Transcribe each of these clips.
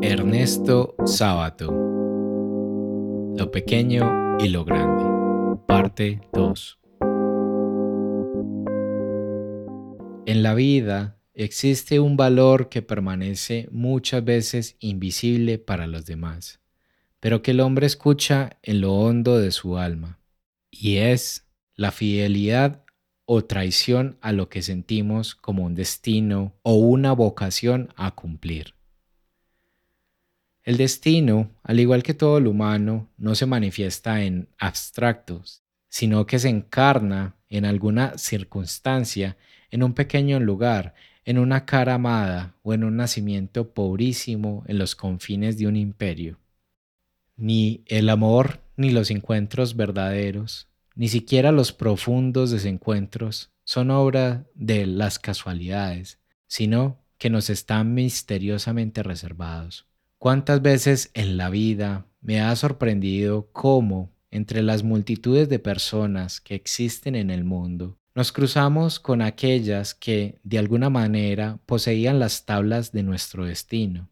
Ernesto Sábato. Lo pequeño y lo grande. Parte 2 En la vida existe un valor que permanece muchas veces invisible para los demás, pero que el hombre escucha en lo hondo de su alma, y es la fidelidad o traición a lo que sentimos como un destino o una vocación a cumplir. El destino, al igual que todo lo humano, no se manifiesta en abstractos, sino que se encarna en alguna circunstancia, en un pequeño lugar, en una cara amada o en un nacimiento pobrísimo en los confines de un imperio. Ni el amor ni los encuentros verdaderos ni siquiera los profundos desencuentros son obra de las casualidades, sino que nos están misteriosamente reservados. ¿Cuántas veces en la vida me ha sorprendido cómo, entre las multitudes de personas que existen en el mundo, nos cruzamos con aquellas que, de alguna manera, poseían las tablas de nuestro destino?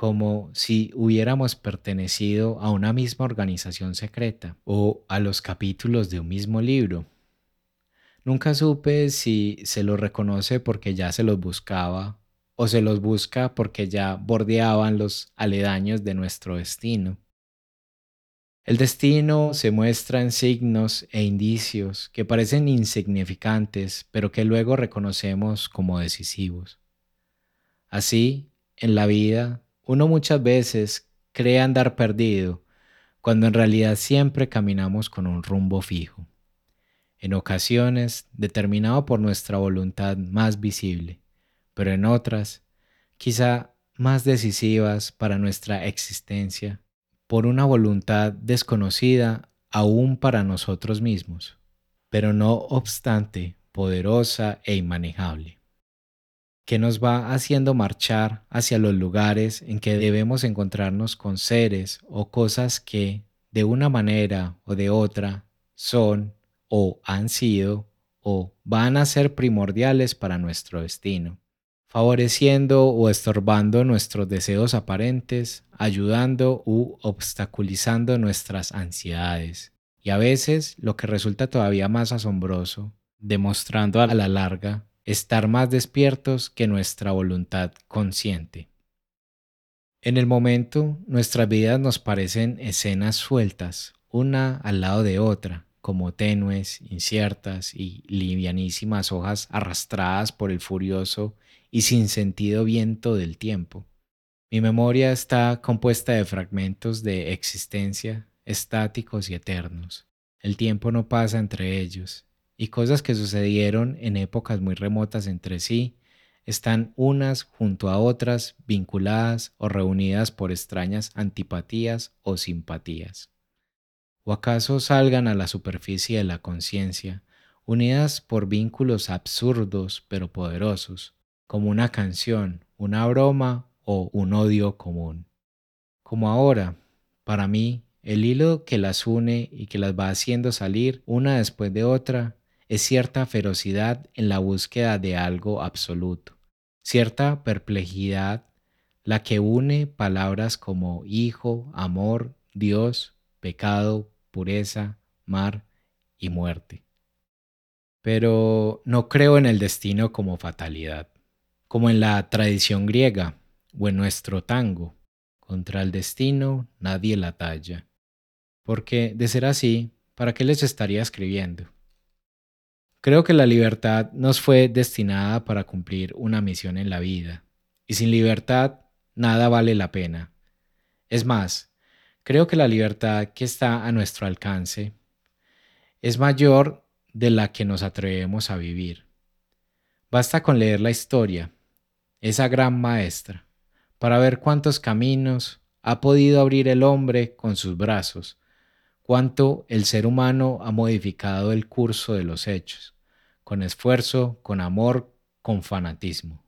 como si hubiéramos pertenecido a una misma organización secreta o a los capítulos de un mismo libro. Nunca supe si se los reconoce porque ya se los buscaba o se los busca porque ya bordeaban los aledaños de nuestro destino. El destino se muestra en signos e indicios que parecen insignificantes, pero que luego reconocemos como decisivos. Así, en la vida uno muchas veces cree andar perdido, cuando en realidad siempre caminamos con un rumbo fijo, en ocasiones determinado por nuestra voluntad más visible, pero en otras, quizá más decisivas para nuestra existencia, por una voluntad desconocida aún para nosotros mismos, pero no obstante poderosa e inmanejable que nos va haciendo marchar hacia los lugares en que debemos encontrarnos con seres o cosas que, de una manera o de otra, son o han sido o van a ser primordiales para nuestro destino, favoreciendo o estorbando nuestros deseos aparentes, ayudando u obstaculizando nuestras ansiedades, y a veces, lo que resulta todavía más asombroso, demostrando a la larga estar más despiertos que nuestra voluntad consciente. En el momento, nuestras vidas nos parecen escenas sueltas, una al lado de otra, como tenues, inciertas y livianísimas hojas arrastradas por el furioso y sin sentido viento del tiempo. Mi memoria está compuesta de fragmentos de existencia estáticos y eternos. El tiempo no pasa entre ellos, y cosas que sucedieron en épocas muy remotas entre sí están unas junto a otras vinculadas o reunidas por extrañas antipatías o simpatías. ¿O acaso salgan a la superficie de la conciencia, unidas por vínculos absurdos pero poderosos, como una canción, una broma o un odio común? Como ahora, para mí, el hilo que las une y que las va haciendo salir una después de otra es cierta ferocidad en la búsqueda de algo absoluto, cierta perplejidad la que une palabras como hijo, amor, Dios, pecado, pureza, mar y muerte. Pero no creo en el destino como fatalidad, como en la tradición griega o en nuestro tango. Contra el destino nadie la talla. Porque, de ser así, ¿para qué les estaría escribiendo? Creo que la libertad nos fue destinada para cumplir una misión en la vida, y sin libertad nada vale la pena. Es más, creo que la libertad que está a nuestro alcance es mayor de la que nos atrevemos a vivir. Basta con leer la historia, esa gran maestra, para ver cuántos caminos ha podido abrir el hombre con sus brazos cuánto el ser humano ha modificado el curso de los hechos, con esfuerzo, con amor, con fanatismo.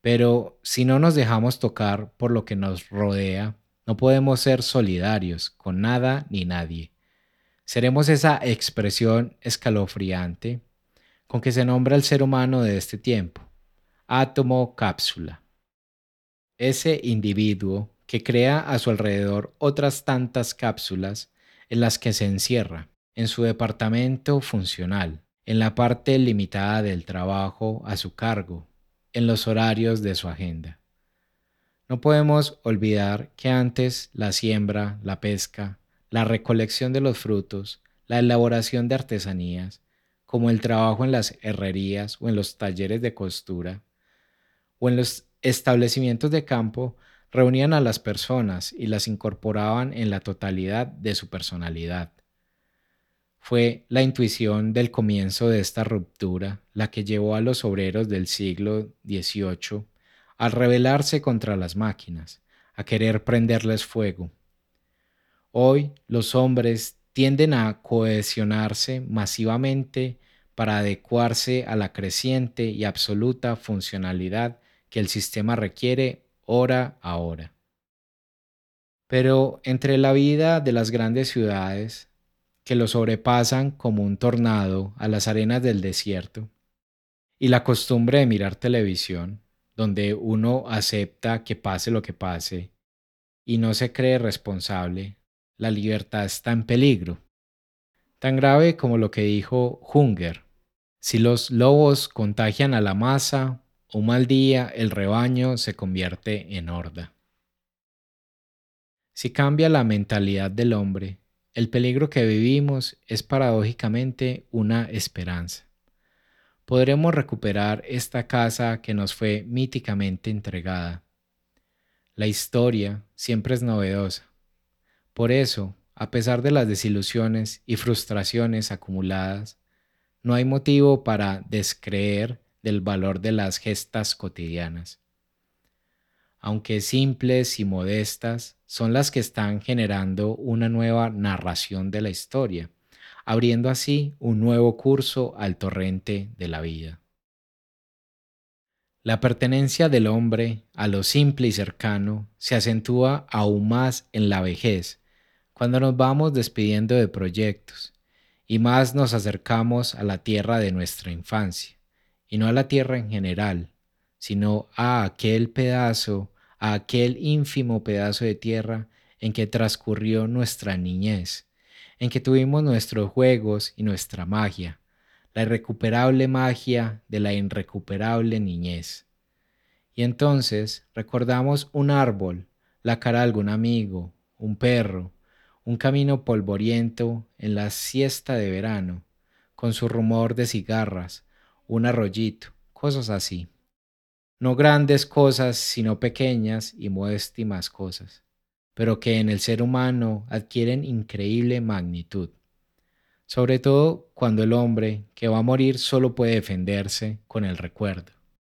Pero si no nos dejamos tocar por lo que nos rodea, no podemos ser solidarios con nada ni nadie. Seremos esa expresión escalofriante con que se nombra el ser humano de este tiempo, átomo cápsula. Ese individuo que crea a su alrededor otras tantas cápsulas en las que se encierra, en su departamento funcional, en la parte limitada del trabajo a su cargo, en los horarios de su agenda. No podemos olvidar que antes la siembra, la pesca, la recolección de los frutos, la elaboración de artesanías, como el trabajo en las herrerías o en los talleres de costura, o en los establecimientos de campo, reunían a las personas y las incorporaban en la totalidad de su personalidad. Fue la intuición del comienzo de esta ruptura la que llevó a los obreros del siglo XVIII a rebelarse contra las máquinas, a querer prenderles fuego. Hoy los hombres tienden a cohesionarse masivamente para adecuarse a la creciente y absoluta funcionalidad que el sistema requiere hora a hora. Pero entre la vida de las grandes ciudades, que lo sobrepasan como un tornado a las arenas del desierto, y la costumbre de mirar televisión, donde uno acepta que pase lo que pase y no se cree responsable, la libertad está en peligro. Tan grave como lo que dijo Hunger. Si los lobos contagian a la masa, un mal día el rebaño se convierte en horda. Si cambia la mentalidad del hombre, el peligro que vivimos es paradójicamente una esperanza. Podremos recuperar esta casa que nos fue míticamente entregada. La historia siempre es novedosa. Por eso, a pesar de las desilusiones y frustraciones acumuladas, no hay motivo para descreer del valor de las gestas cotidianas. Aunque simples y modestas, son las que están generando una nueva narración de la historia, abriendo así un nuevo curso al torrente de la vida. La pertenencia del hombre a lo simple y cercano se acentúa aún más en la vejez, cuando nos vamos despidiendo de proyectos y más nos acercamos a la tierra de nuestra infancia y no a la tierra en general, sino a aquel pedazo, a aquel ínfimo pedazo de tierra en que transcurrió nuestra niñez, en que tuvimos nuestros juegos y nuestra magia, la irrecuperable magia de la irrecuperable niñez. Y entonces recordamos un árbol, la cara de algún amigo, un perro, un camino polvoriento en la siesta de verano, con su rumor de cigarras, un arroyito, cosas así. No grandes cosas, sino pequeñas y modéstimas cosas, pero que en el ser humano adquieren increíble magnitud. Sobre todo cuando el hombre que va a morir solo puede defenderse con el recuerdo,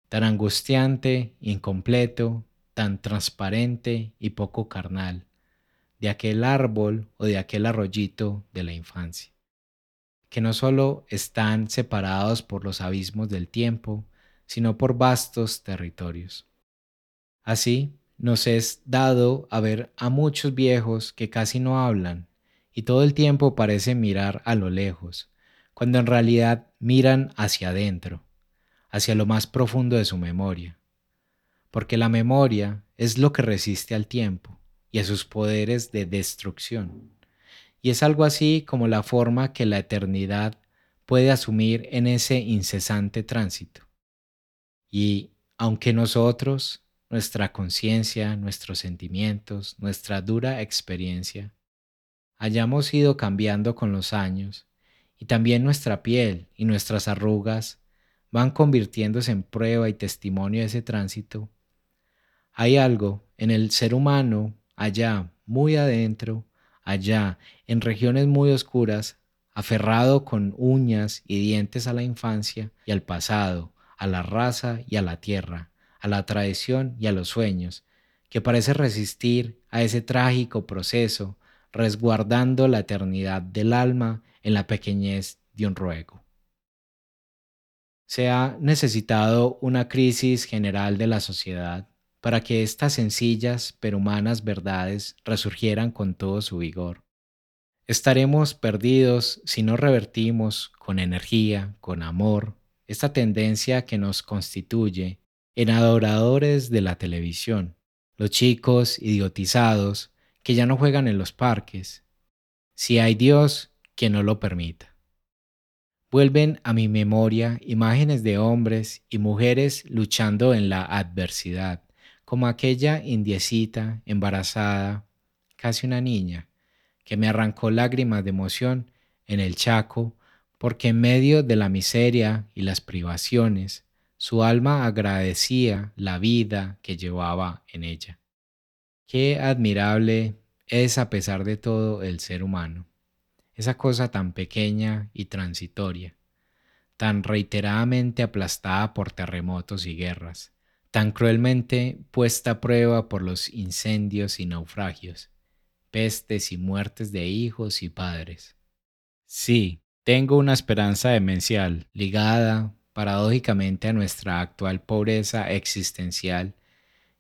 tan angustiante, incompleto, tan transparente y poco carnal, de aquel árbol o de aquel arroyito de la infancia que no solo están separados por los abismos del tiempo, sino por vastos territorios. Así, nos es dado a ver a muchos viejos que casi no hablan y todo el tiempo parecen mirar a lo lejos, cuando en realidad miran hacia adentro, hacia lo más profundo de su memoria. Porque la memoria es lo que resiste al tiempo y a sus poderes de destrucción y es algo así como la forma que la eternidad puede asumir en ese incesante tránsito. Y aunque nosotros, nuestra conciencia, nuestros sentimientos, nuestra dura experiencia, hayamos ido cambiando con los años, y también nuestra piel y nuestras arrugas van convirtiéndose en prueba y testimonio de ese tránsito, hay algo en el ser humano allá, muy adentro, allá, en regiones muy oscuras, aferrado con uñas y dientes a la infancia y al pasado, a la raza y a la tierra, a la tradición y a los sueños, que parece resistir a ese trágico proceso, resguardando la eternidad del alma en la pequeñez de un ruego. Se ha necesitado una crisis general de la sociedad para que estas sencillas pero humanas verdades resurgieran con todo su vigor. Estaremos perdidos si no revertimos con energía, con amor, esta tendencia que nos constituye en adoradores de la televisión, los chicos idiotizados que ya no juegan en los parques. Si hay Dios, que no lo permita. Vuelven a mi memoria imágenes de hombres y mujeres luchando en la adversidad, como aquella indiecita, embarazada, casi una niña, que me arrancó lágrimas de emoción en el Chaco, porque en medio de la miseria y las privaciones, su alma agradecía la vida que llevaba en ella. Qué admirable es a pesar de todo el ser humano, esa cosa tan pequeña y transitoria, tan reiteradamente aplastada por terremotos y guerras, tan cruelmente puesta a prueba por los incendios y naufragios, pestes y muertes de hijos y padres. Sí, tengo una esperanza demencial ligada paradójicamente a nuestra actual pobreza existencial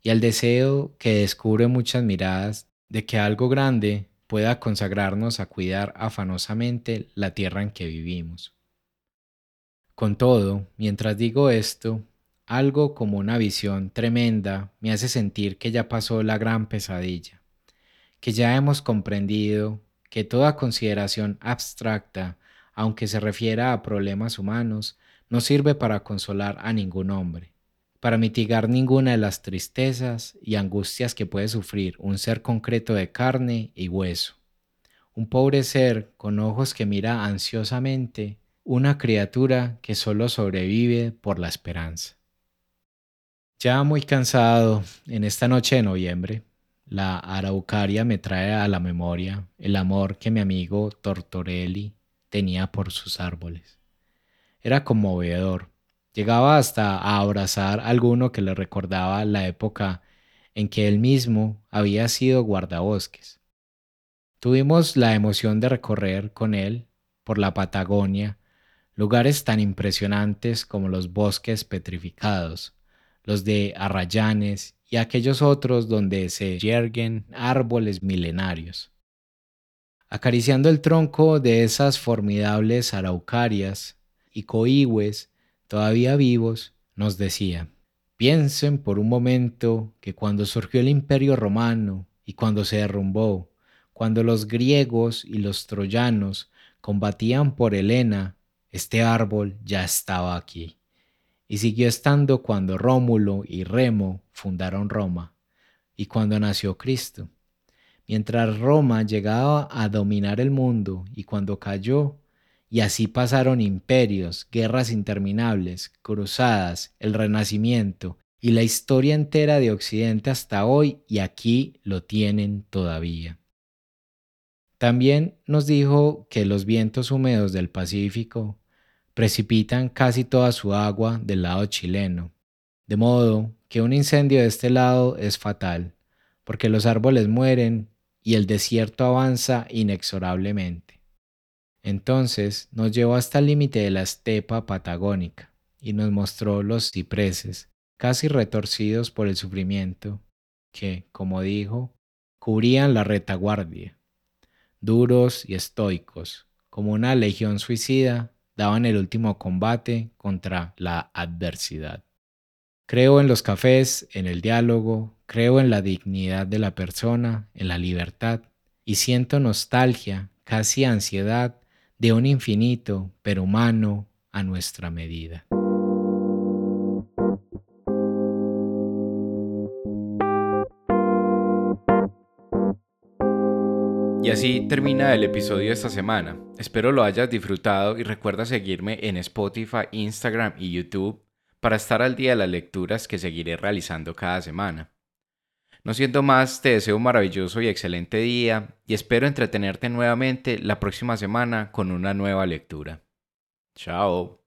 y al deseo que descubre muchas miradas de que algo grande pueda consagrarnos a cuidar afanosamente la tierra en que vivimos. Con todo, mientras digo esto, algo como una visión tremenda me hace sentir que ya pasó la gran pesadilla, que ya hemos comprendido que toda consideración abstracta, aunque se refiera a problemas humanos, no sirve para consolar a ningún hombre, para mitigar ninguna de las tristezas y angustias que puede sufrir un ser concreto de carne y hueso. Un pobre ser con ojos que mira ansiosamente, una criatura que solo sobrevive por la esperanza. Ya muy cansado, en esta noche de noviembre, la araucaria me trae a la memoria el amor que mi amigo Tortorelli tenía por sus árboles. Era conmovedor. Llegaba hasta a abrazar a alguno que le recordaba la época en que él mismo había sido guardabosques. Tuvimos la emoción de recorrer con él por la Patagonia lugares tan impresionantes como los bosques petrificados, los de arrayanes y aquellos otros donde se yerguen árboles milenarios. Acariciando el tronco de esas formidables araucarias, y coigües todavía vivos, nos decía, piensen por un momento que cuando surgió el imperio romano y cuando se derrumbó, cuando los griegos y los troyanos combatían por Helena, este árbol ya estaba aquí, y siguió estando cuando Rómulo y Remo fundaron Roma, y cuando nació Cristo. Mientras Roma llegaba a dominar el mundo y cuando cayó, y así pasaron imperios, guerras interminables, cruzadas, el renacimiento y la historia entera de Occidente hasta hoy y aquí lo tienen todavía. También nos dijo que los vientos húmedos del Pacífico precipitan casi toda su agua del lado chileno, de modo que un incendio de este lado es fatal, porque los árboles mueren y el desierto avanza inexorablemente. Entonces nos llevó hasta el límite de la estepa patagónica y nos mostró los cipreses, casi retorcidos por el sufrimiento, que, como dijo, cubrían la retaguardia. Duros y estoicos, como una legión suicida, daban el último combate contra la adversidad. Creo en los cafés, en el diálogo, creo en la dignidad de la persona, en la libertad, y siento nostalgia, casi ansiedad, de un infinito, pero humano, a nuestra medida. Y así termina el episodio de esta semana. Espero lo hayas disfrutado y recuerda seguirme en Spotify, Instagram y YouTube para estar al día de las lecturas que seguiré realizando cada semana. No siendo más, te deseo un maravilloso y excelente día y espero entretenerte nuevamente la próxima semana con una nueva lectura. Chao.